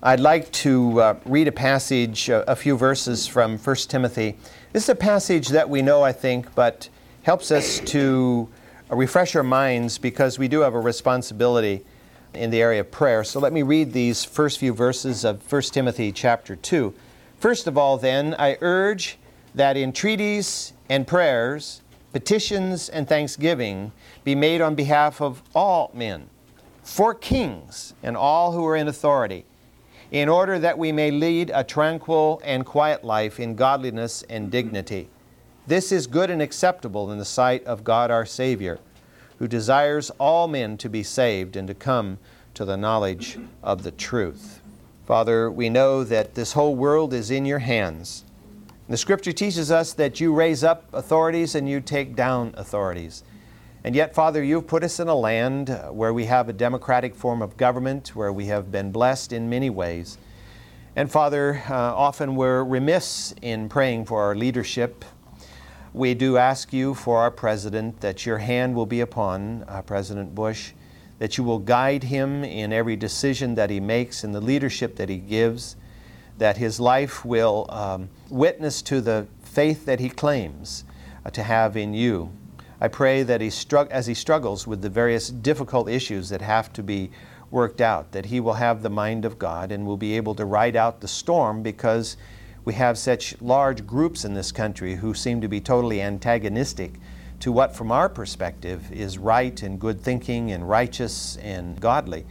I'd like to uh, read a passage, uh, a few verses from 1 Timothy. This is a passage that we know, I think, but helps us to uh, refresh our minds because we do have a responsibility in the area of prayer. So let me read these first few verses of 1 Timothy chapter 2. First of all, then, I urge that entreaties and prayers, petitions and thanksgiving be made on behalf of all men, for kings and all who are in authority in order that we may lead a tranquil and quiet life in godliness and dignity. This is good and acceptable in the sight of God our Savior, who desires all men to be saved and to come to the knowledge of the truth. Father, we know that this whole world is in your hands. The Scripture teaches us that you raise up authorities and you take down authorities. And yet, Father, you've put us in a land where we have a democratic form of government, where we have been blessed in many ways. And Father, uh, often we're remiss in praying for our leadership. We do ask you for our president that your hand will be upon uh, President Bush, that you will guide him in every decision that he makes, in the leadership that he gives, that his life will um, witness to the faith that he claims uh, to have in you. I pray that he strugg- as he struggles with the various difficult issues that have to be worked out, that he will have the mind of God and will be able to ride out the storm because we have such large groups in this country who seem to be totally antagonistic to what, from our perspective, is right and good thinking and righteous and godly.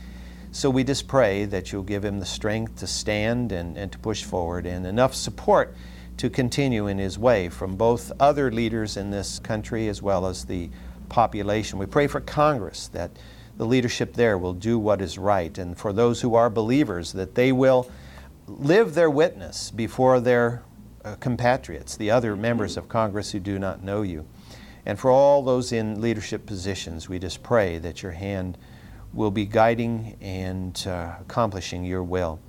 So we just pray that you'll give him the strength to stand and, and to push forward and enough support to continue in his way from both other leaders in this country as well as the population. We pray for Congress that the leadership there will do what is right, and for those who are believers that they will live their witness before their uh, compatriots, the other members of Congress who do not know you. And for all those in leadership positions, we just pray that your hand will be guiding and uh, accomplishing your will.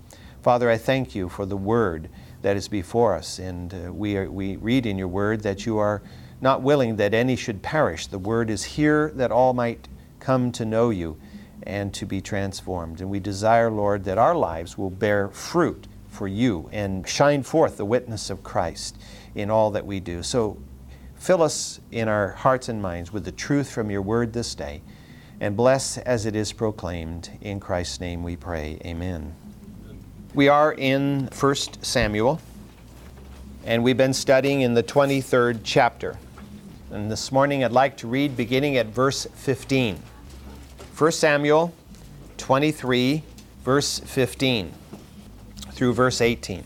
Father, I thank you for the word that is before us. And uh, we, are, we read in your word that you are not willing that any should perish. The word is here that all might come to know you and to be transformed. And we desire, Lord, that our lives will bear fruit for you and shine forth the witness of Christ in all that we do. So fill us in our hearts and minds with the truth from your word this day and bless as it is proclaimed. In Christ's name we pray. Amen. We are in 1 Samuel, and we've been studying in the 23rd chapter. And this morning I'd like to read beginning at verse 15. 1 Samuel 23, verse 15 through verse 18.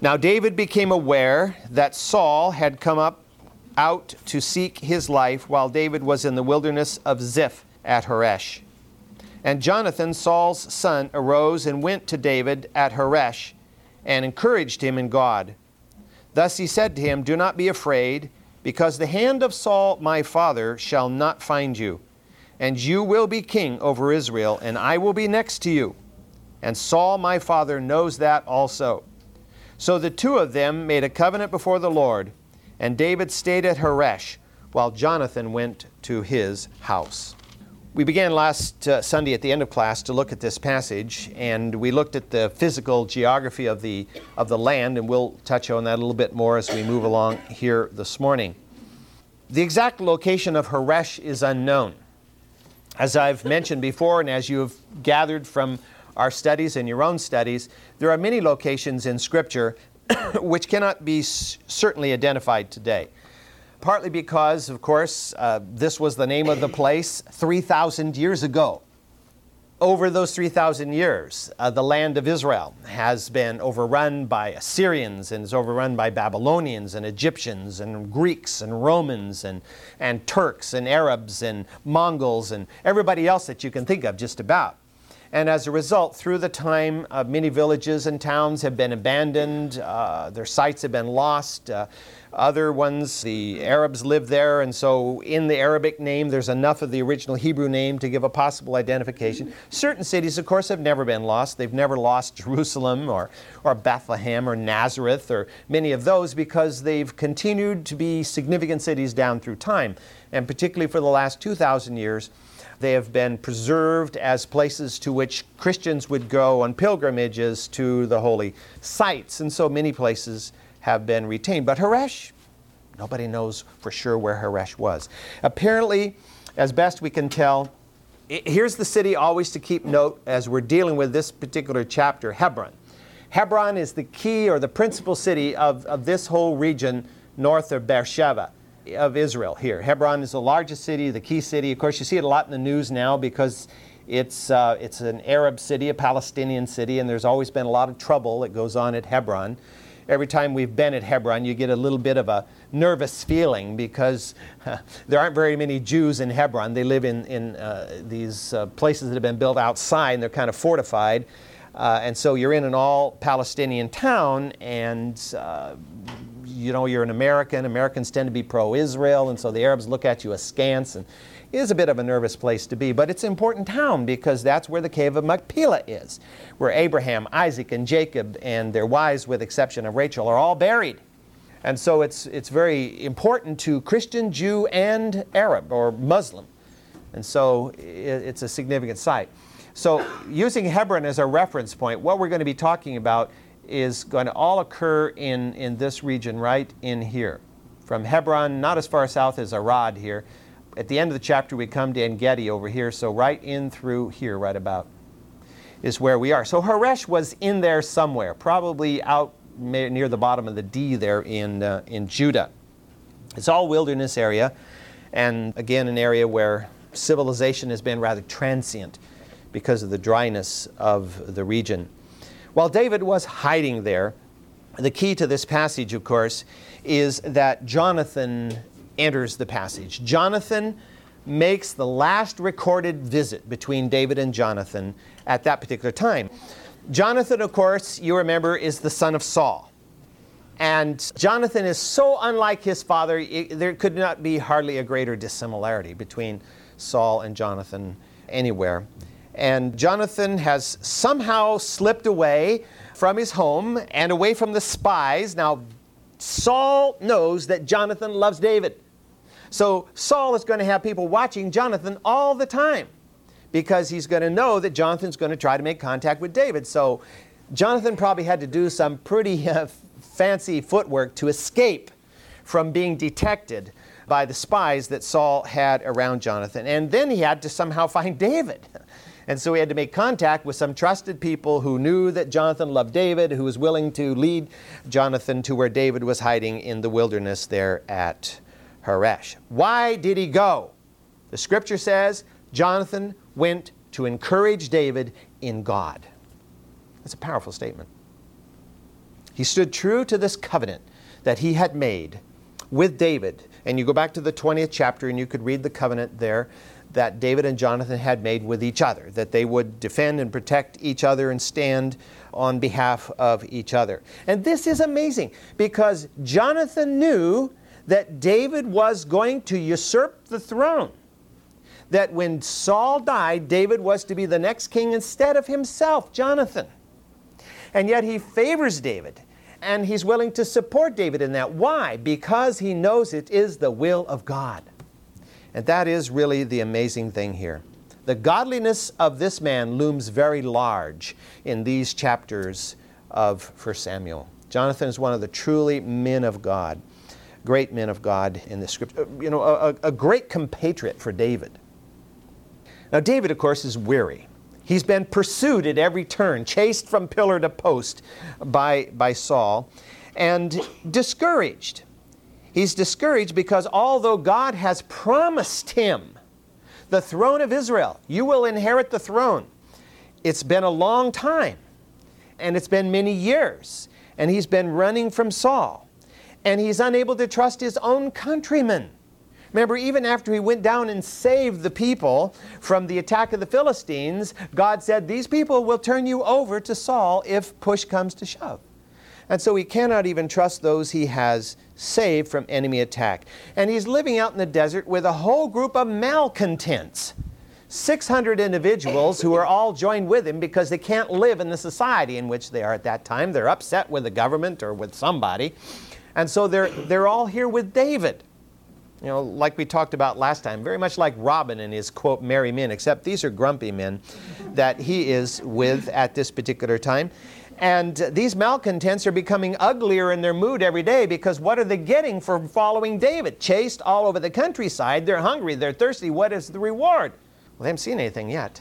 Now David became aware that Saul had come up out to seek his life while David was in the wilderness of Ziph at Horesh. And Jonathan, Saul's son, arose and went to David at Horesh and encouraged him in God. Thus he said to him, Do not be afraid, because the hand of Saul my father shall not find you. And you will be king over Israel, and I will be next to you. And Saul my father knows that also. So the two of them made a covenant before the Lord, and David stayed at Horesh, while Jonathan went to his house. We began last uh, Sunday at the end of class to look at this passage, and we looked at the physical geography of the, of the land, and we'll touch on that a little bit more as we move along here this morning. The exact location of Horesh is unknown. As I've mentioned before, and as you have gathered from our studies and your own studies, there are many locations in Scripture which cannot be certainly identified today partly because, of course, uh, this was the name of the place 3,000 years ago. Over those 3,000 years, uh, the land of Israel has been overrun by Assyrians and is overrun by Babylonians and Egyptians and Greeks and Romans and, and Turks and Arabs and Mongols and everybody else that you can think of just about. And as a result, through the time, uh, many villages and towns have been abandoned, uh, their sites have been lost. Uh, other ones, the Arabs live there, and so in the Arabic name, there's enough of the original Hebrew name to give a possible identification. Certain cities, of course, have never been lost. They've never lost Jerusalem or, or Bethlehem or Nazareth or many of those because they've continued to be significant cities down through time. And particularly for the last 2,000 years, They have been preserved as places to which Christians would go on pilgrimages to the holy sites. And so many places have been retained. But Horesh, nobody knows for sure where Horesh was. Apparently, as best we can tell, here's the city always to keep note as we're dealing with this particular chapter Hebron. Hebron is the key or the principal city of, of this whole region north of Beersheba of Israel here. Hebron is the largest city, the key city. Of course, you see it a lot in the news now because it's, uh, it's an Arab city, a Palestinian city, and there's always been a lot of trouble that goes on at Hebron. Every time we've been at Hebron, you get a little bit of a nervous feeling because uh, there aren't very many Jews in Hebron. They live in, in uh, these uh, places that have been built outside and they're kind of fortified. Uh, and so you're in an all Palestinian town, and uh, you know, you're an American. Americans tend to be pro Israel, and so the Arabs look at you askance. And is a bit of a nervous place to be, but it's an important town because that's where the cave of Machpelah is, where Abraham, Isaac, and Jacob and their wives, with exception of Rachel, are all buried. And so it's, it's very important to Christian, Jew, and Arab or Muslim. And so it, it's a significant site. So, using Hebron as a reference point, what we're going to be talking about is going to all occur in, in this region right in here. From Hebron, not as far south as Arad here. At the end of the chapter, we come to En Gedi over here, so right in through here, right about, is where we are. So Horesh was in there somewhere, probably out near the bottom of the D there in, uh, in Judah. It's all wilderness area, and again, an area where civilization has been rather transient because of the dryness of the region. While David was hiding there, the key to this passage, of course, is that Jonathan enters the passage. Jonathan makes the last recorded visit between David and Jonathan at that particular time. Jonathan, of course, you remember, is the son of Saul. And Jonathan is so unlike his father, it, there could not be hardly a greater dissimilarity between Saul and Jonathan anywhere. And Jonathan has somehow slipped away from his home and away from the spies. Now, Saul knows that Jonathan loves David. So Saul is going to have people watching Jonathan all the time because he's going to know that Jonathan's going to try to make contact with David. So Jonathan probably had to do some pretty uh, fancy footwork to escape from being detected by the spies that Saul had around Jonathan. And then he had to somehow find David. And so he had to make contact with some trusted people who knew that Jonathan loved David, who was willing to lead Jonathan to where David was hiding in the wilderness there at Horesh. Why did he go? The scripture says Jonathan went to encourage David in God. That's a powerful statement. He stood true to this covenant that he had made with David. And you go back to the 20th chapter and you could read the covenant there that David and Jonathan had made with each other, that they would defend and protect each other and stand on behalf of each other. And this is amazing because Jonathan knew that David was going to usurp the throne. That when Saul died, David was to be the next king instead of himself, Jonathan. And yet he favors David and he's willing to support David in that. Why? Because he knows it is the will of God. And that is really the amazing thing here. The godliness of this man looms very large in these chapters of 1 Samuel. Jonathan is one of the truly men of God, great men of God in the scripture. Uh, you know, a, a great compatriot for David. Now, David, of course, is weary. He's been pursued at every turn, chased from pillar to post by, by Saul, and discouraged. He's discouraged because although God has promised him the throne of Israel, you will inherit the throne, it's been a long time and it's been many years, and he's been running from Saul, and he's unable to trust his own countrymen. Remember, even after he went down and saved the people from the attack of the Philistines, God said, These people will turn you over to Saul if push comes to shove. And so he cannot even trust those he has saved from enemy attack. And he's living out in the desert with a whole group of malcontents. 600 individuals who are all joined with him because they can't live in the society in which they are at that time. They're upset with the government or with somebody. And so they're, they're all here with David. You know, like we talked about last time, very much like Robin and his quote, merry men, except these are grumpy men that he is with at this particular time. And these malcontents are becoming uglier in their mood every day because what are they getting for following David? Chased all over the countryside. They're hungry, they're thirsty. What is the reward? Well, they haven't seen anything yet.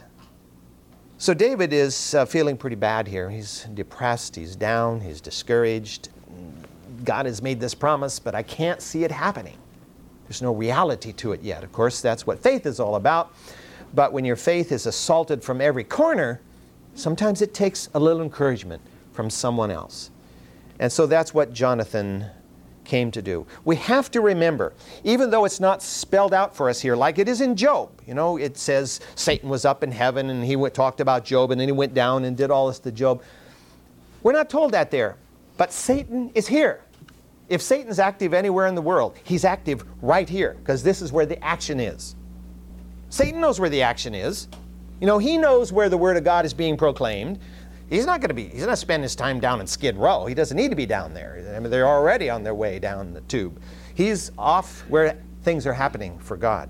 So David is uh, feeling pretty bad here. He's depressed, he's down, he's discouraged. God has made this promise, but I can't see it happening. There's no reality to it yet. Of course, that's what faith is all about. But when your faith is assaulted from every corner, sometimes it takes a little encouragement from someone else. And so that's what Jonathan came to do. We have to remember, even though it's not spelled out for us here like it is in Job, you know, it says Satan was up in heaven and he went, talked about Job and then he went down and did all this to Job. We're not told that there, but Satan is here. If Satan's active anywhere in the world, he's active right here because this is where the action is. Satan knows where the action is. You know, he knows where the Word of God is being proclaimed. He's not going to be, he's not spend his time down in Skid Row. He doesn't need to be down there. I mean, they're already on their way down the tube. He's off where things are happening for God.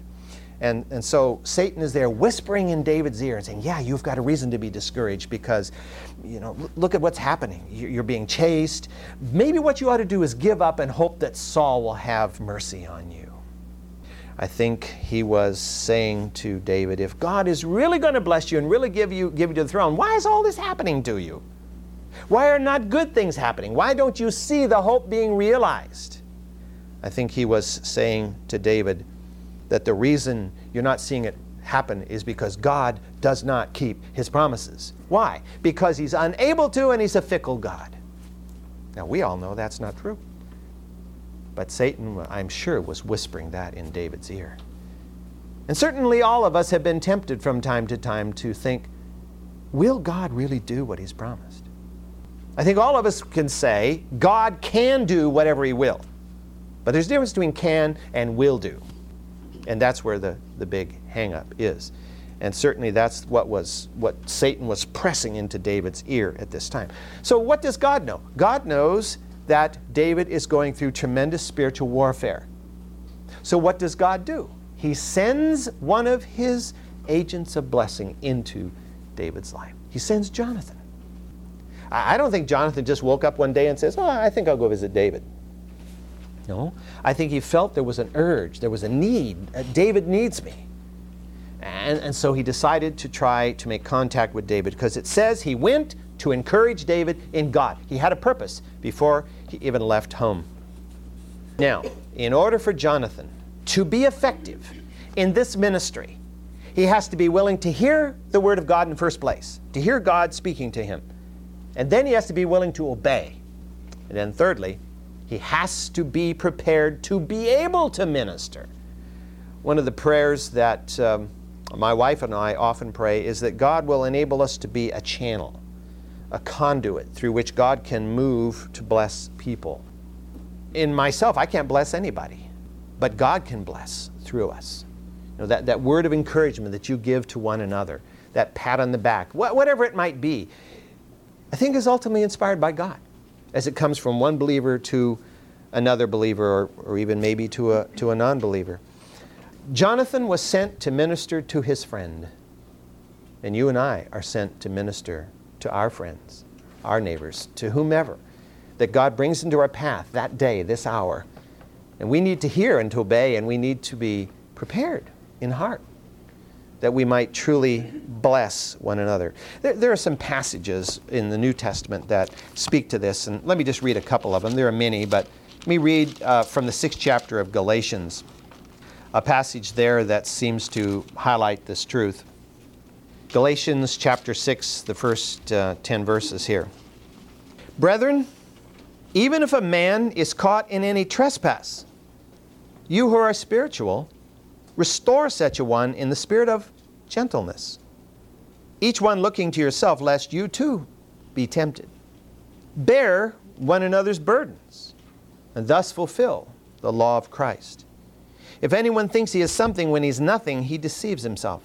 And, and so Satan is there whispering in David's ear and saying, Yeah, you've got a reason to be discouraged because, you know, look at what's happening. You're being chased. Maybe what you ought to do is give up and hope that Saul will have mercy on you. I think he was saying to David, if God is really going to bless you and really give you, give you the throne, why is all this happening to you? Why are not good things happening? Why don't you see the hope being realized? I think he was saying to David that the reason you're not seeing it happen is because God does not keep his promises. Why? Because he's unable to and he's a fickle God. Now, we all know that's not true. But Satan, I'm sure, was whispering that in David's ear. And certainly all of us have been tempted from time to time to think, will God really do what He's promised? I think all of us can say, God can do whatever He will. But there's a difference between can and will do. And that's where the, the big hangup is. And certainly that's what was what Satan was pressing into David's ear at this time. So what does God know? God knows that David is going through tremendous spiritual warfare. So, what does God do? He sends one of his agents of blessing into David's life. He sends Jonathan. I don't think Jonathan just woke up one day and says, Oh, I think I'll go visit David. No, I think he felt there was an urge, there was a need. Uh, David needs me. And, and so he decided to try to make contact with David because it says he went to encourage David in God. He had a purpose before he even left home. Now, in order for Jonathan to be effective in this ministry, he has to be willing to hear the Word of God in first place, to hear God speaking to him. And then he has to be willing to obey. And then, thirdly, he has to be prepared to be able to minister. One of the prayers that um, my wife and I often pray is that God will enable us to be a channel a conduit through which God can move to bless people. In myself, I can't bless anybody, but God can bless through us. You know, that, that word of encouragement that you give to one another, that pat on the back, wh- whatever it might be, I think is ultimately inspired by God as it comes from one believer to another believer or, or even maybe to a, to a non believer. Jonathan was sent to minister to his friend, and you and I are sent to minister to our friends, our neighbors, to whomever that God brings into our path that day, this hour. And we need to hear and to obey, and we need to be prepared in heart that we might truly bless one another. There, there, are some passages in the New Testament that speak to this, and let me just read a couple of them. There are many, but let me read uh, from the sixth chapter of Galatians, a passage there that seems to highlight this truth. Galatians chapter 6, the first uh, 10 verses here. Brethren, even if a man is caught in any trespass, you who are spiritual, restore such a one in the spirit of gentleness. Each one looking to yourself, lest you too be tempted. Bear one another's burdens, and thus fulfill the law of Christ. If anyone thinks he is something when he's nothing, he deceives himself.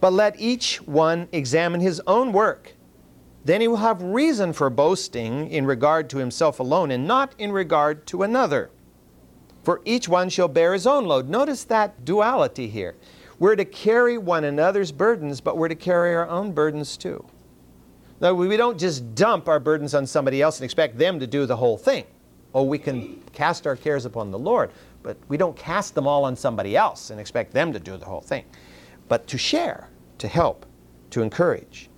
But let each one examine his own work. Then he will have reason for boasting in regard to himself alone and not in regard to another. For each one shall bear his own load. Notice that duality here. We're to carry one another's burdens, but we're to carry our own burdens too. Now, we don't just dump our burdens on somebody else and expect them to do the whole thing. Oh, we can cast our cares upon the Lord, but we don't cast them all on somebody else and expect them to do the whole thing. But to share, to help, to encourage.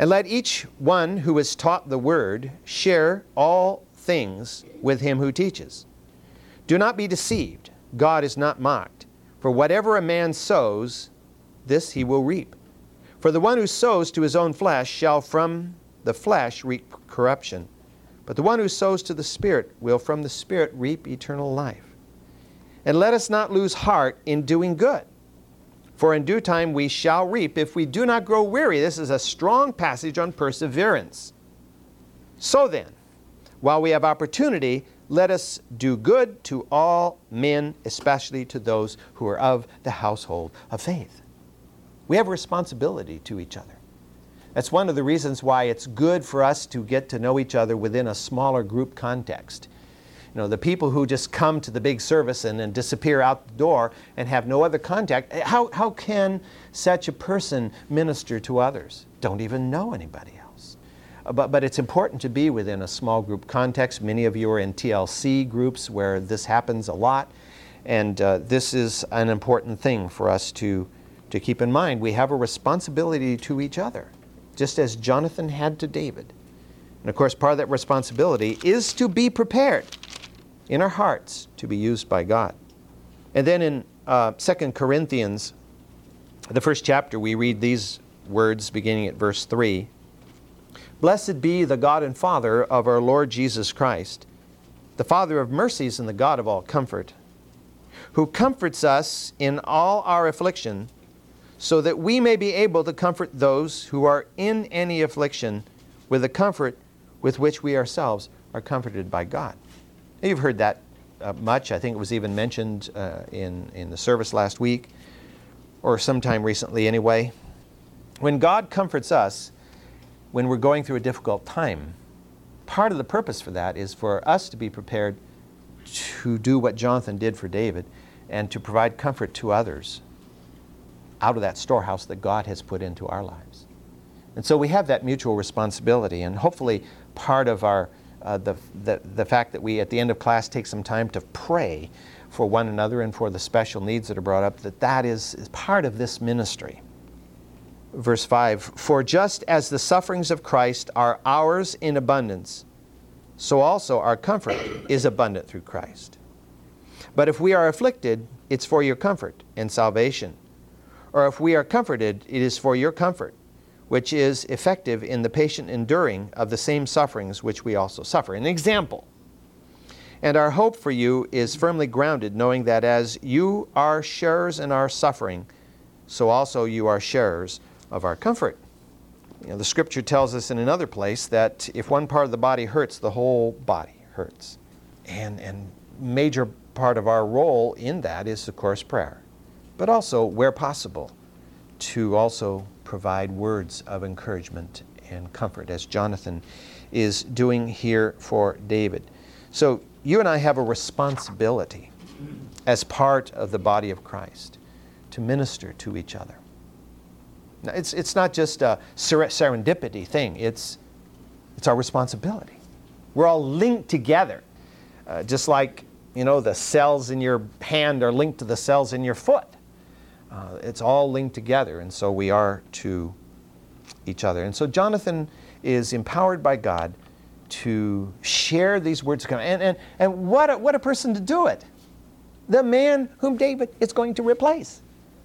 And let each one who is taught the word share all things with him who teaches. Do not be deceived. God is not mocked. For whatever a man sows, this he will reap. For the one who sows to his own flesh shall from the flesh reap corruption, but the one who sows to the Spirit will from the Spirit reap eternal life. And let us not lose heart in doing good, for in due time we shall reap if we do not grow weary. This is a strong passage on perseverance. So then, while we have opportunity, let us do good to all men, especially to those who are of the household of faith. We have a responsibility to each other. That's one of the reasons why it's good for us to get to know each other within a smaller group context. You know, the people who just come to the big service and then disappear out the door and have no other contact, eh, how, how can such a person minister to others? Don't even know anybody else. But, but it's important to be within a small group context. Many of you are in TLC groups where this happens a lot. And uh, this is an important thing for us to to keep in mind we have a responsibility to each other, just as Jonathan had to David. And of course, part of that responsibility is to be prepared in our hearts to be used by God. And then in uh, 2 Corinthians, the first chapter, we read these words beginning at verse 3 Blessed be the God and Father of our Lord Jesus Christ, the Father of mercies and the God of all comfort, who comforts us in all our affliction so that we may be able to comfort those who are in any affliction with the comfort with which we ourselves are comforted by God. Now, You've heard that uh, much. I think it was even mentioned uh, in, in the service last week, or sometime recently anyway. When God comforts us, when we're going through a difficult time, part of the purpose for that is for us to be prepared to do what Jonathan did for David and to provide comfort to others out of that storehouse that God has put into our lives. And so we have that mutual responsibility, and hopefully, part of our uh, the, the, the fact that we at the end of class take some time to pray for one another and for the special needs that are brought up, that that is, is part of this ministry. Verse 5 For just as the sufferings of Christ are ours in abundance, so also our comfort is abundant through Christ. But if we are afflicted, it's for your comfort and salvation or if we are comforted, it is for your comfort, which is effective in the patient enduring of the same sufferings which we also suffer. An example. And our hope for you is firmly grounded, knowing that as you are sharers in our suffering, so also you are sharers of our comfort. You know, the scripture tells us in another place that if one part of the body hurts, the whole body hurts. And, and major part of our role in that is, of course, prayer but also, where possible, to also provide words of encouragement and comfort, as Jonathan is doing here for David. So, you and I have a responsibility as part of the body of Christ to minister to each other. It's, it's not just a serendipity thing, it's, it's our responsibility. We're all linked together, uh, just like you know the cells in your hand are linked to the cells in your foot. Uh, it's all linked together, and so we are to each other. And so Jonathan is empowered by God to share these words. And, and, and what, a, what a person to do it! The man whom David is going to replace,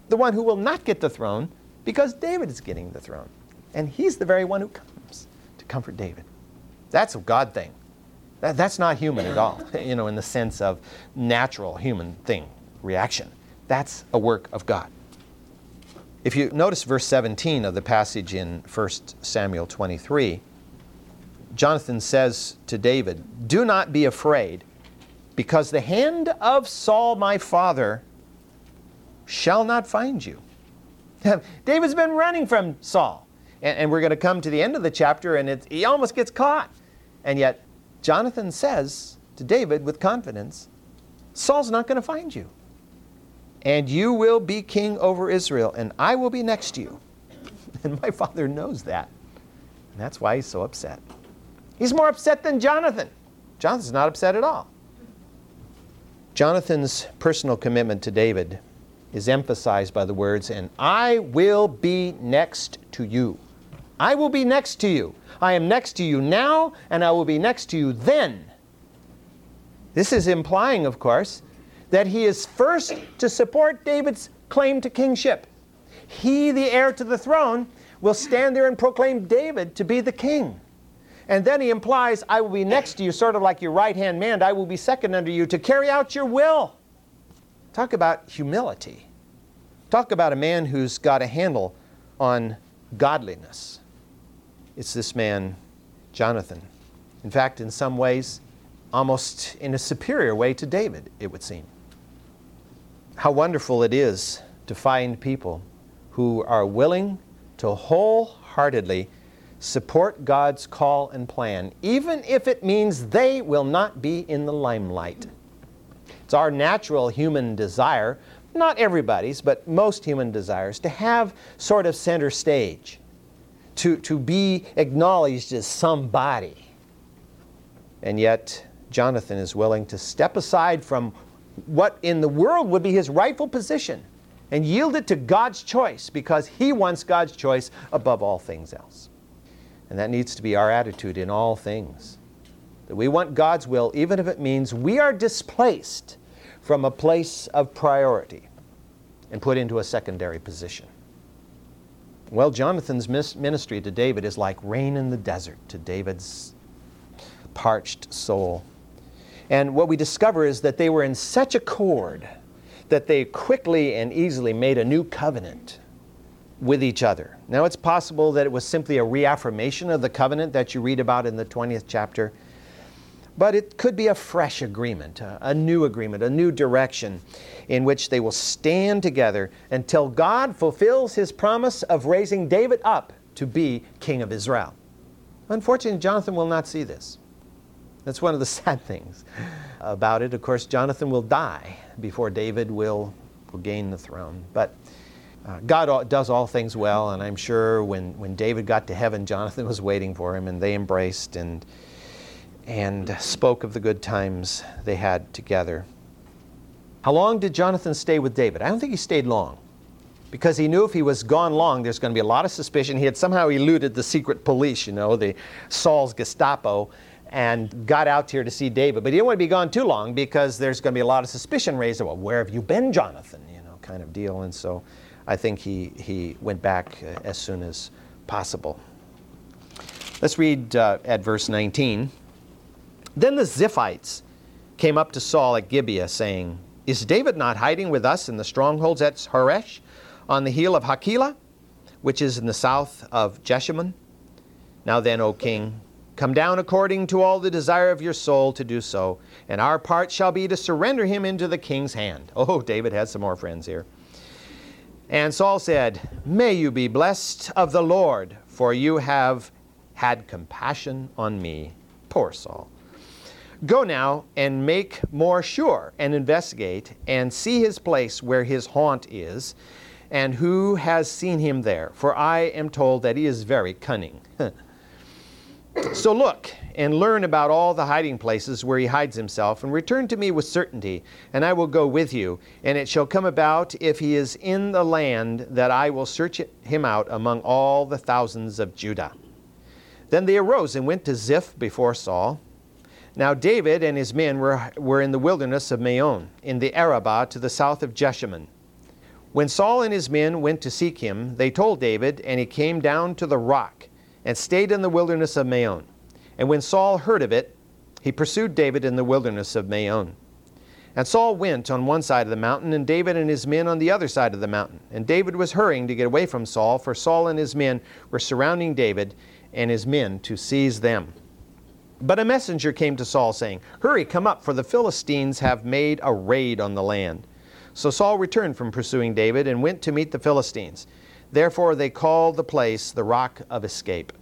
the one who will not get the throne because David is getting the throne. And he's the very one who comes to comfort David. That's a God thing. That, that's not human at all, you know, in the sense of natural human thing, reaction. That's a work of God. If you notice verse 17 of the passage in 1 Samuel 23, Jonathan says to David, Do not be afraid, because the hand of Saul my father shall not find you. David's been running from Saul. And, and we're going to come to the end of the chapter, and he almost gets caught. And yet, Jonathan says to David with confidence, Saul's not going to find you. And you will be king over Israel, and I will be next to you. And my father knows that. And that's why he's so upset. He's more upset than Jonathan. Jonathan's not upset at all. Jonathan's personal commitment to David is emphasized by the words, and I will be next to you. I will be next to you. I am next to you now, and I will be next to you then. This is implying, of course, that he is first to support David's claim to kingship. He, the heir to the throne, will stand there and proclaim David to be the king. And then he implies, I will be next to you, sort of like your right hand man. I will be second under you to carry out your will. Talk about humility. Talk about a man who's got a handle on godliness. It's this man, Jonathan. In fact, in some ways, almost in a superior way to David, it would seem. How wonderful it is to find people who are willing to wholeheartedly support God's call and plan, even if it means they will not be in the limelight. It's our natural human desire, not everybody's, but most human desires, to have sort of center stage, to, to be acknowledged as somebody. And yet, Jonathan is willing to step aside from what in the world would be his rightful position and yield it to God's choice because he wants God's choice above all things else. And that needs to be our attitude in all things. That we want God's will, even if it means we are displaced from a place of priority and put into a secondary position. Well, Jonathan's ministry to David is like rain in the desert to David's parched soul. And what we discover is that they were in such accord that they quickly and easily made a new covenant with each other. Now, it's possible that it was simply a reaffirmation of the covenant that you read about in the 20th chapter, but it could be a fresh agreement, a, new agreement, a new direction in which they will stand together until God fulfills his promise of raising David up to be king of Israel. Unfortunately, Jonathan will not see this. That's one of the sad things about it. Of course, Jonathan will die before David will, will gain the throne. But uh, God does all things well, and I'm sure when, when David got to heaven, Jonathan was waiting for him, and they embraced and, and spoke of the good times they had together. How long did Jonathan stay with David? I don't think he stayed long because he knew if he was gone long, there's going to be a lot of suspicion. He had somehow eluded the secret police, you know, the Saul's Gestapo, and got out here to see David. But he didn't want to be gone too long because there's going to be a lot of suspicion raised. Well, where have you been, Jonathan? You know, kind of deal. And so I think he, he went back uh, as soon as possible. Let's read uh, at verse 19. Then the Ziphites came up to Saul at Gibeah, saying, Is David not hiding with us in the strongholds at Horesh, on the hill of Hachilah, which is in the south of Jeshimon? Now then, O king, Come down according to all the desire of your soul to do so, and our part shall be to surrender him into the king's hand. Oh, David has some more friends here. And Saul said, May you be blessed of the Lord, for you have had compassion on me. Poor Saul. Go now and make more sure and investigate and see his place where his haunt is, and who has seen him there, for I am told that he is very cunning. So look and learn about all the hiding places where he hides himself, and return to me with certainty, and I will go with you. And it shall come about, if he is in the land, that I will search him out among all the thousands of Judah. Then they arose and went to Ziph before Saul. Now David and his men were, were in the wilderness of Maon, in the Arabah to the south of Jeshimon. When Saul and his men went to seek him, they told David, and he came down to the rock and stayed in the wilderness of Maon. And when Saul heard of it, he pursued David in the wilderness of Maon. And Saul went on one side of the mountain, and David and his men on the other side of the mountain. And David was hurrying to get away from Saul, for Saul and his men were surrounding David and his men to seize them. But a messenger came to Saul, saying, Hurry, come up, for the Philistines have made a raid on the land. So Saul returned from pursuing David and went to meet the Philistines. Therefore they called the place the Rock of Escape.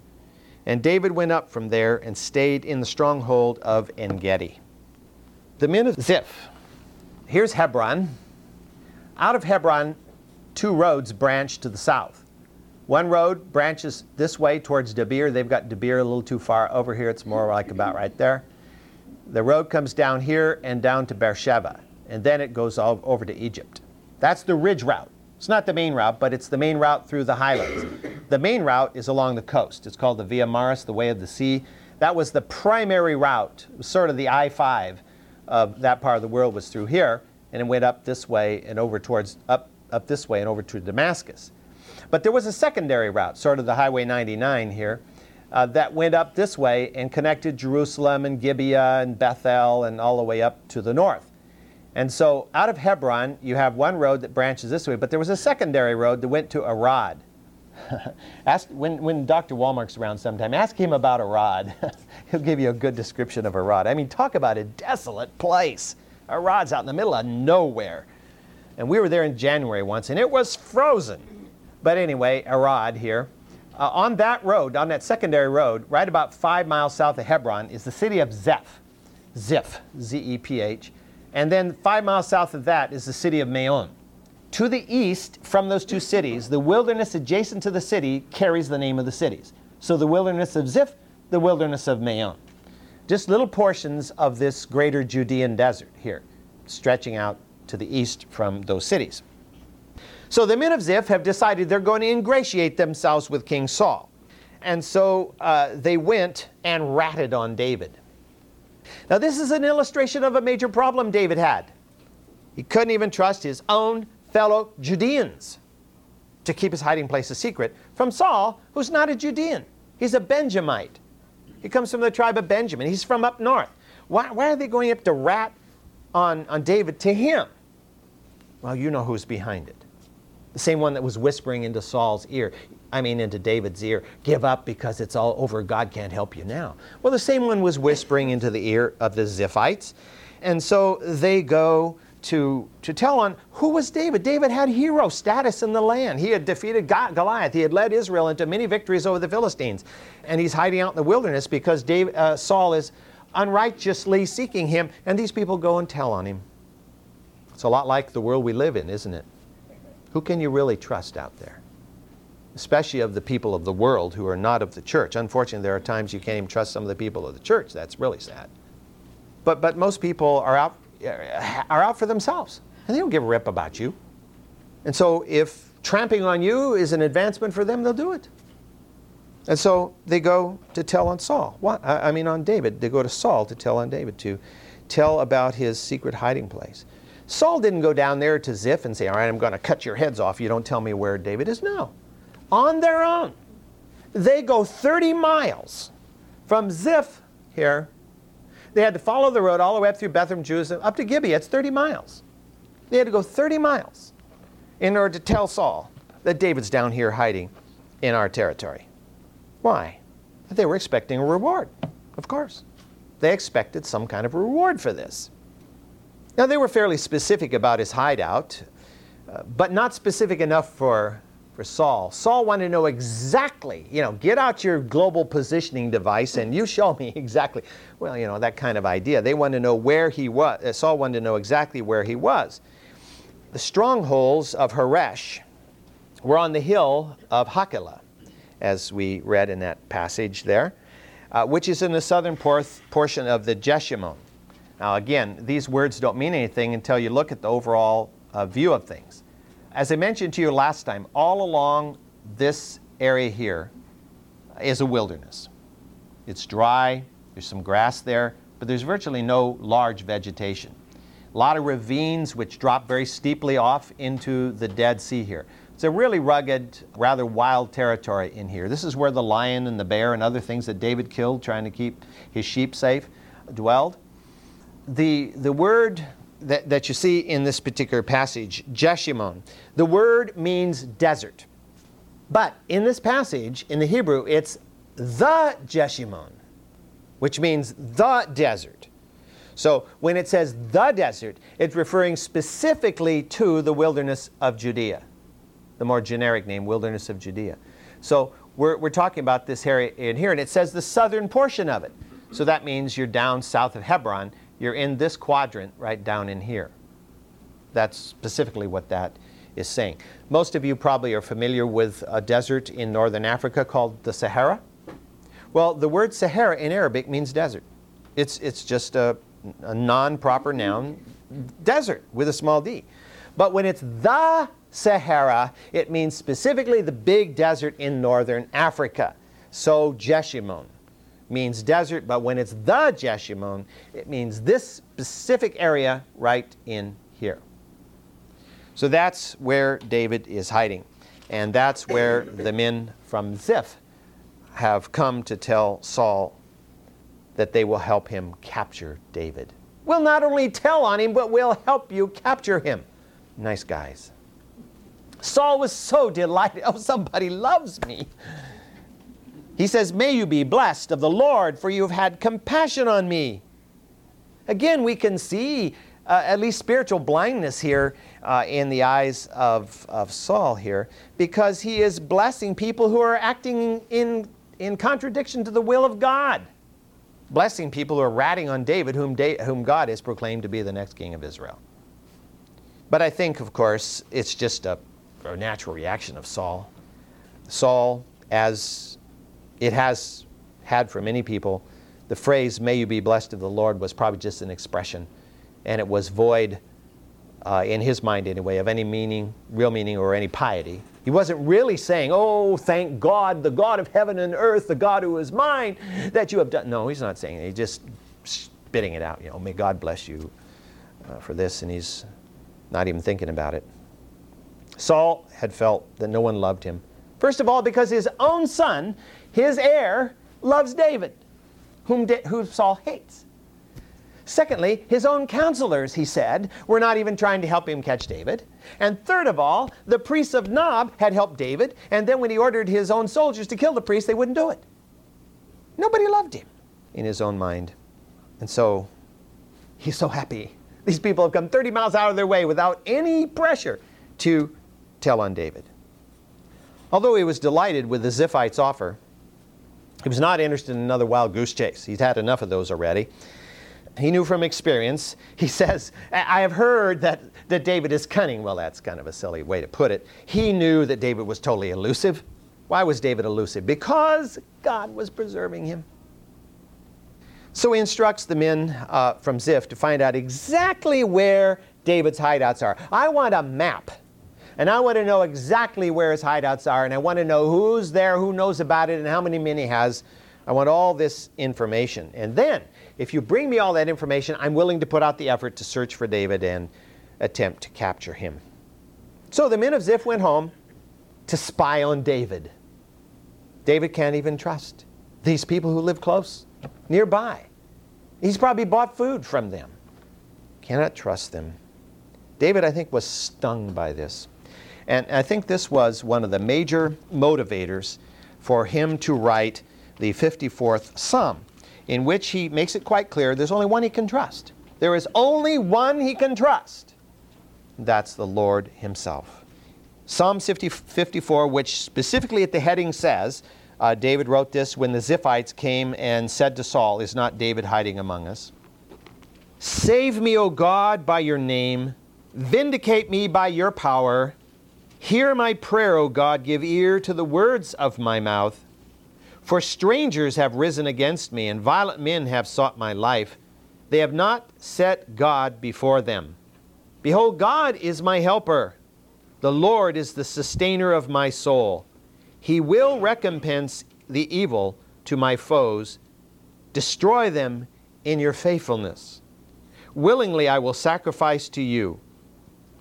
And David went up from there and stayed in the stronghold of En Gedi. The men of Ziph here's Hebron. Out of Hebron, two roads branch to the south. One road branches this way towards Debir. They've got Debir a little too far over here. It's more like about right there. The road comes down here and down to Beersheba, and then it goes all over to Egypt. That's the ridge route. It's not the main route, but it's the main route through the highlands. The main route is along the coast. It's called the Via Maris, the Way of the Sea. That was the primary route, sort of the I 5 of that part of the world was through here, and it went up this way and over towards, up, up this way and over to Damascus. But there was a secondary route, sort of the Highway 99 here, uh, that went up this way and connected Jerusalem and Gibeah and Bethel and all the way up to the north. And so out of Hebron, you have one road that branches this way, but there was a secondary road that went to Arad. ask, when, when Dr. Walmark's around sometime, ask him about Arad. He'll give you a good description of Arad. I mean, talk about a desolate place. Arad's out in the middle of nowhere. And we were there in January once, and it was frozen. But anyway, Arad here. Uh, on that road, on that secondary road, right about five miles south of Hebron, is the city of Zeph. Ziph, Z E P H. And then five miles south of that is the city of Maon. To the east from those two cities, the wilderness adjacent to the city carries the name of the cities. So the wilderness of Ziph, the wilderness of Maon. Just little portions of this greater Judean desert here, stretching out to the east from those cities. So the men of Ziph have decided they're going to ingratiate themselves with King Saul. And so uh, they went and ratted on David. Now, this is an illustration of a major problem David had. He couldn't even trust his own fellow Judeans to keep his hiding place a secret from Saul, who's not a Judean. He's a Benjamite. He comes from the tribe of Benjamin. He's from up north. Why, why are they going up to rat on, on David to him? Well, you know who's behind it. The same one that was whispering into Saul's ear, I mean, into David's ear, give up because it's all over. God can't help you now. Well, the same one was whispering into the ear of the Ziphites. And so they go to, to tell on who was David. David had hero status in the land. He had defeated Goliath. He had led Israel into many victories over the Philistines. And he's hiding out in the wilderness because uh, Saul is unrighteously seeking him. And these people go and tell on him. It's a lot like the world we live in, isn't it? Who can you really trust out there? Especially of the people of the world who are not of the church. Unfortunately, there are times you can't even trust some of the people of the church. That's really sad. But, but most people are out, eh, are out for themselves, and they don't give a rip about you. And so if tramping on you is an advancement for them, they'll do it. And so they go to tell on Saul. What? I mean, on David. They go to Saul to tell on David, to tell about his secret hiding place. Saul didn't go down there to Ziph and say, All right, I'm going to cut your heads off. You don't tell me where David is. No. On their own. They go 30 miles from Ziph here. They had to follow the road all the way up through Bethlehem, Jerusalem, up to Gibeah. It's 30 miles. They had to go 30 miles in order to tell Saul that David's down here hiding in our territory. Why? They were expecting a reward, of course. They expected some kind of reward for this. Now, they were fairly specific about his hideout, uh, but not specific enough for, for Saul. Saul wanted to know exactly, you know, get out your global positioning device and you show me exactly, well, you know, that kind of idea. They wanted to know where he was. Uh, Saul wanted to know exactly where he was. The strongholds of Horesh were on the hill of Hachilah, as we read in that passage there, uh, which is in the southern por- portion of the Jeshimon. Now, again, these words don't mean anything until you look at the overall uh, view of things. As I mentioned to you last time, all along this area here is a wilderness. It's dry, there's some grass there, but there's virtually no large vegetation. A lot of ravines which drop very steeply off into the Dead Sea here. It's a really rugged, rather wild territory in here. This is where the lion and the bear and other things that David killed trying to keep his sheep safe dwelled the, the word that, that you see in this particular passage, Jeshimon, the word means desert. But in this passage, in the Hebrew, it's the Jeshimon, which means the desert. So when it says the desert, it's referring specifically to the wilderness of Judea, the more generic name, wilderness of Judea. So we're, we're talking about this area in here, and it says the southern portion of it. So that means you're down south of Hebron you're in this quadrant right down in here. That's specifically what that is saying. Most of you probably are familiar with a desert in northern Africa called the Sahara. Well, the word Sahara in Arabic means desert. It's, it's just a, a non proper noun, desert with a small d. But when it's the Sahara, it means specifically the big desert in northern Africa. So Jeshimon means desert, but when it's the Jeshimon, it means this specific area right in here. So that's where David is hiding. And that's where the men from Ziph have come to tell Saul that they will help him capture David. We'll not only tell on him, but we'll help you capture him. Nice guys. Saul was so delighted. Oh, somebody loves me. He says, May you be blessed of the Lord, for you have had compassion on me. Again, we can see uh, at least spiritual blindness here uh, in the eyes of, of Saul here, because he is blessing people who are acting in, in contradiction to the will of God. Blessing people who are ratting on David, whom, da- whom God has proclaimed to be the next king of Israel. But I think, of course, it's just a, a natural reaction of Saul. Saul, as it has had for many people, the phrase, may you be blessed of the Lord, was probably just an expression, and it was void, uh, in his mind anyway, of any meaning, real meaning, or any piety. He wasn't really saying, Oh, thank God, the God of heaven and earth, the God who is mine, that you have done. No, he's not saying it. He's just spitting it out. You know, may God bless you uh, for this, and he's not even thinking about it. Saul had felt that no one loved him. First of all, because his own son, his heir, loves David, whom, da- whom Saul hates. Secondly, his own counselors, he said, were not even trying to help him catch David. And third of all, the priests of Nob had helped David, and then when he ordered his own soldiers to kill the priest, they wouldn't do it. Nobody loved him in his own mind. And so he's so happy these people have come 30 miles out of their way without any pressure to tell on David. Although he was delighted with the Ziphites' offer, he was not interested in another wild goose chase. He's had enough of those already. He knew from experience, he says, I have heard that, that David is cunning. Well, that's kind of a silly way to put it. He knew that David was totally elusive. Why was David elusive? Because God was preserving him. So he instructs the men uh, from Ziph to find out exactly where David's hideouts are. I want a map. And I want to know exactly where his hideouts are. And I want to know who's there, who knows about it, and how many men he has. I want all this information. And then, if you bring me all that information, I'm willing to put out the effort to search for David and attempt to capture him. So the men of Ziph went home to spy on David. David can't even trust these people who live close nearby. He's probably bought food from them. Cannot trust them. David, I think, was stung by this. And I think this was one of the major motivators for him to write the 54th Psalm, in which he makes it quite clear there's only one he can trust. There is only one he can trust. That's the Lord Himself. Psalm 50, 54, which specifically at the heading says, uh, David wrote this when the Ziphites came and said to Saul, Is not David hiding among us? Save me, O God, by your name. Vindicate me by your power. Hear my prayer, O God. Give ear to the words of my mouth. For strangers have risen against me, and violent men have sought my life. They have not set God before them. Behold, God is my helper. The Lord is the sustainer of my soul. He will recompense the evil to my foes, destroy them in your faithfulness. Willingly I will sacrifice to you.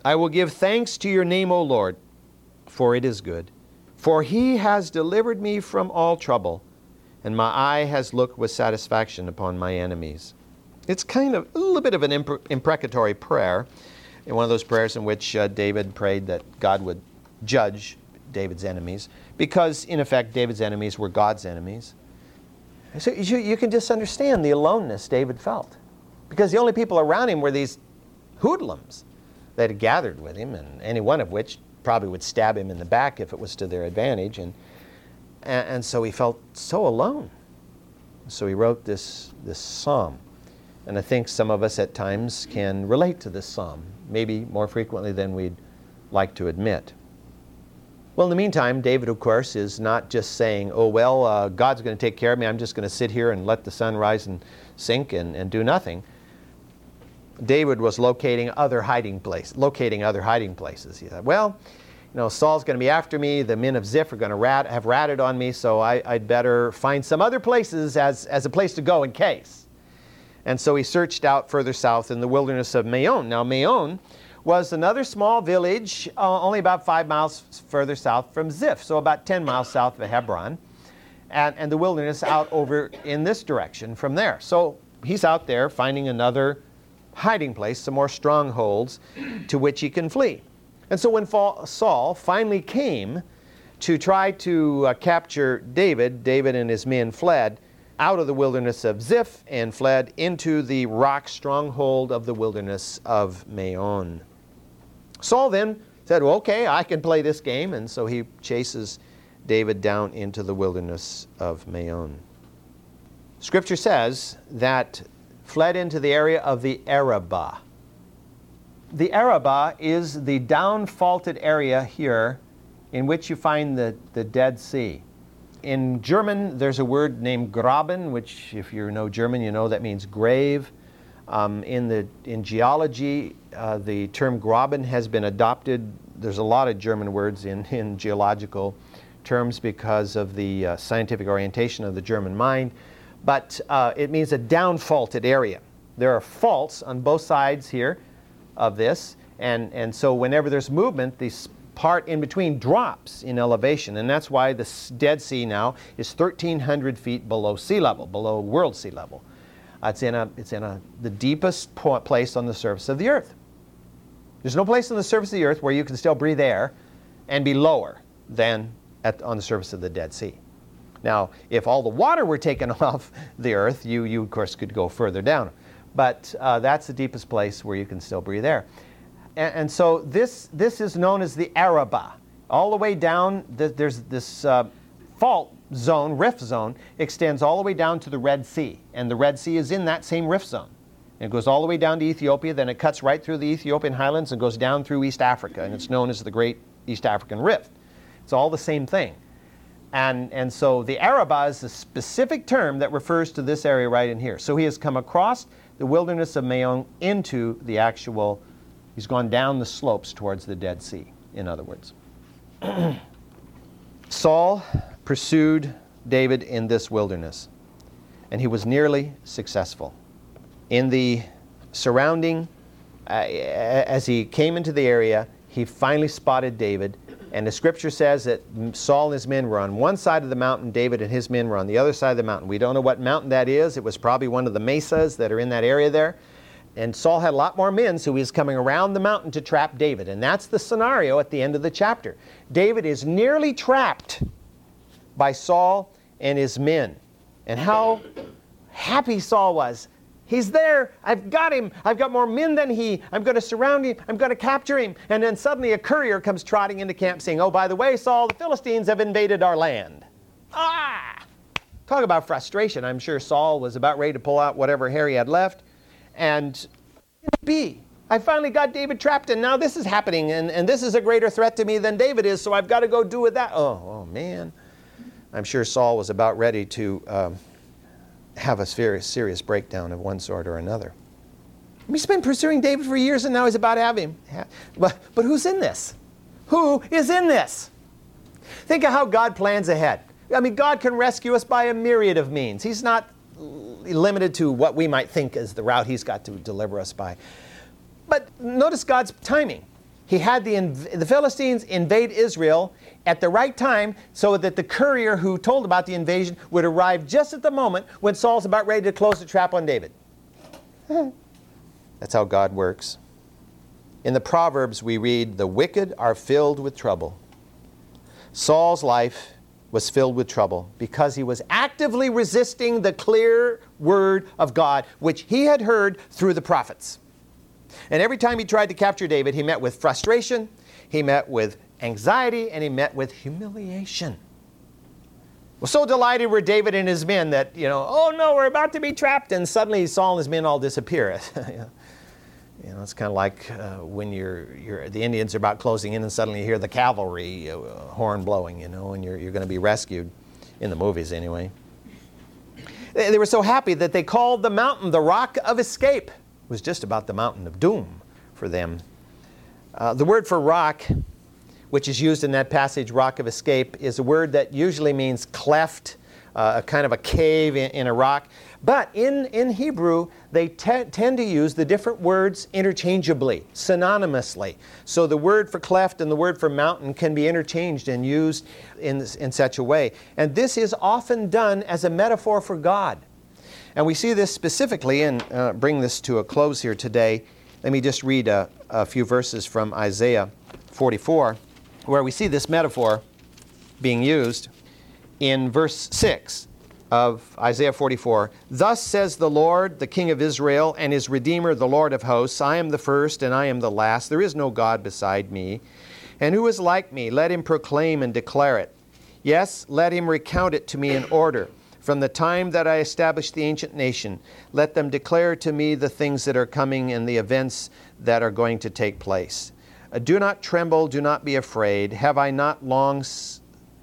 I will give thanks to your name, O Lord, for it is good. For he has delivered me from all trouble, and my eye has looked with satisfaction upon my enemies. It's kind of a little bit of an imprecatory prayer, in one of those prayers in which uh, David prayed that God would judge David's enemies because, in effect, David's enemies were God's enemies. So you, you can just understand the aloneness David felt because the only people around him were these hoodlums that had gathered with him, and any one of which probably would stab him in the back if it was to their advantage. And, and, and so he felt so alone. So he wrote this, this psalm. And I think some of us at times can relate to this psalm maybe more frequently than we'd like to admit. Well, in the meantime, David, of course, is not just saying, oh, well, uh, God's going to take care of me. I'm just going to sit here and let the sun rise and sink and, and do nothing. David was locating other hiding places, locating other hiding places. He thought, well, you know, Saul's going to be after me. The men of Ziph are going to rat, have ratted on me, so I, would better find some other places as, as a place to go in case. And so he searched out further south in the wilderness of Maon. Now, Maon was another small village, uh, only about five miles further south from Ziph, so about 10 miles south of Hebron, and, and the wilderness out over in this direction from there. So he's out there finding another hiding place, some more strongholds to which he can flee. And so when Saul finally came to try to uh, capture David, David and his men fled out of the wilderness of Ziph and fled into the rock stronghold of the wilderness of Maon. Saul then said, well, okay, I can play this game. And so he chases David down into the wilderness of Maon. Scripture says that fled into the area of the Arabah. The Arabah is the down-faulted area here in which you find the, the Dead Sea. In German, there's a word named Graben, which, if you know German, you know that means grave. Um, in, the, in geology, uh, the term Graben has been adopted. There's a lot of German words in, in geological terms because of the uh, scientific orientation of the German mind, but uh, it means a down-faulted area. There are faults on both sides here of this, and, and so whenever there's movement, this part in between drops in elevation, and that's why the Dead Sea now is 1,300 feet below sea level, below world sea level. Uh, it's in, a, it's in a, the deepest place on the surface of the earth. There's no place on the surface of the earth where you can still breathe air and be lower than at, on the surface of the Dead Sea. Now, if all the water were taken off the earth, you, you of course could go further down. But uh, that's the deepest place where you can still breathe air. And, and so this, this is known as the Arabah. All the way down, th- there's this uh, fault zone, rift zone, extends all the way down to the Red Sea. And the Red Sea is in that same rift zone. It goes all the way down to Ethiopia, then it cuts right through the Ethiopian highlands and goes down through East Africa, and it's known as the Great East African Rift. It's all the same thing. And, and so the Arabah is a specific term that refers to this area right in here. So he has come across the wilderness of Maon into the actual, he's gone down the slopes towards the Dead Sea, in other words. Saul pursued David in this wilderness, and he was nearly successful in the surrounding, uh, as he came into the area, he finally spotted David. And the scripture says that Saul and his men were on one side of the mountain, David and his men were on the other side of the mountain. We don't know what mountain that is. It was probably one of the mesas that are in that area there. And Saul had a lot more men, so he was coming around the mountain to trap David. And that's the scenario at the end of the chapter. David is nearly trapped by Saul and his men. And how happy Saul was He's there. I've got him. I've got more men than he. I'm going to surround him. I'm going to capture him. And then suddenly a courier comes trotting into camp saying, Oh, by the way, Saul, the Philistines have invaded our land. Ah! Talk about frustration. I'm sure Saul was about ready to pull out whatever hair he had left. And be. I finally got David trapped, and now this is happening, and, and this is a greater threat to me than David is, so I've got to go do with that. Oh, oh man. I'm sure Saul was about ready to. Um, have a serious, serious breakdown of one sort or another. He's been pursuing David for years and now he's about to have him. But, but who's in this? Who is in this? Think of how God plans ahead. I mean, God can rescue us by a myriad of means. He's not limited to what we might think is the route He's got to deliver us by. But notice God's timing. He had the, the Philistines invade Israel at the right time so that the courier who told about the invasion would arrive just at the moment when Saul's about ready to close the trap on David. That's how God works. In the Proverbs, we read, The wicked are filled with trouble. Saul's life was filled with trouble because he was actively resisting the clear word of God, which he had heard through the prophets. And every time he tried to capture David, he met with frustration, he met with anxiety, and he met with humiliation. Well, so delighted were David and his men that, you know, oh no, we're about to be trapped, and suddenly Saul and his men all disappear. You know, it's kind of like uh, when you're, you're, the Indians are about closing in and suddenly you hear the cavalry uh, horn blowing, you know, and you're, you're going to be rescued, in the movies anyway. They, they were so happy that they called the mountain the Rock of Escape. Was just about the mountain of doom for them. Uh, the word for rock, which is used in that passage, rock of escape, is a word that usually means cleft, uh, a kind of a cave in, in a rock. But in, in Hebrew, they te- tend to use the different words interchangeably, synonymously. So the word for cleft and the word for mountain can be interchanged and used in, in such a way. And this is often done as a metaphor for God. And we see this specifically, and uh, bring this to a close here today. Let me just read a, a few verses from Isaiah 44, where we see this metaphor being used in verse 6 of Isaiah 44 Thus says the Lord, the King of Israel, and his Redeemer, the Lord of hosts I am the first, and I am the last. There is no God beside me. And who is like me? Let him proclaim and declare it. Yes, let him recount it to me in order. From the time that I established the ancient nation, let them declare to me the things that are coming and the events that are going to take place. Uh, do not tremble, do not be afraid. Have I not long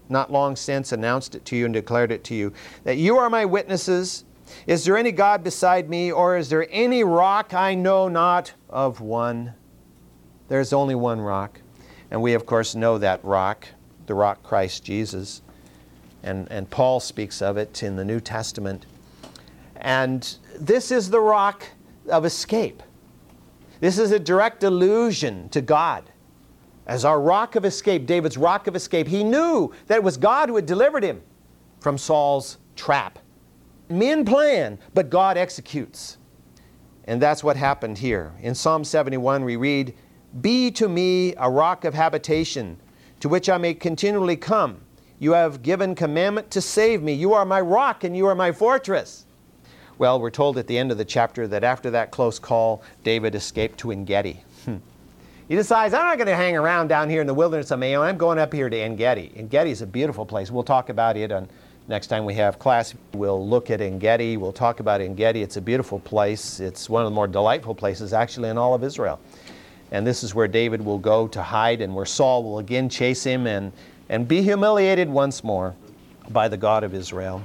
not long since announced it to you and declared it to you, that you are my witnesses. Is there any God beside me, or is there any rock I know not of one? There's only one rock. And we, of course, know that rock, the rock Christ Jesus. And, and Paul speaks of it in the New Testament. And this is the rock of escape. This is a direct allusion to God as our rock of escape, David's rock of escape. He knew that it was God who had delivered him from Saul's trap. Men plan, but God executes. And that's what happened here. In Psalm 71, we read, Be to me a rock of habitation, to which I may continually come. You have given commandment to save me. You are my rock and you are my fortress. Well, we're told at the end of the chapter that after that close call, David escaped to Engedi. Hmm. He decides, I'm not going to hang around down here in the wilderness of Maon. I'm going up here to Engedi. Engedi is a beautiful place. We'll talk about it on next time we have class. We'll look at Engedi. We'll talk about Engedi. It's a beautiful place. It's one of the more delightful places actually in all of Israel. And this is where David will go to hide and where Saul will again chase him and, and be humiliated once more by the God of Israel.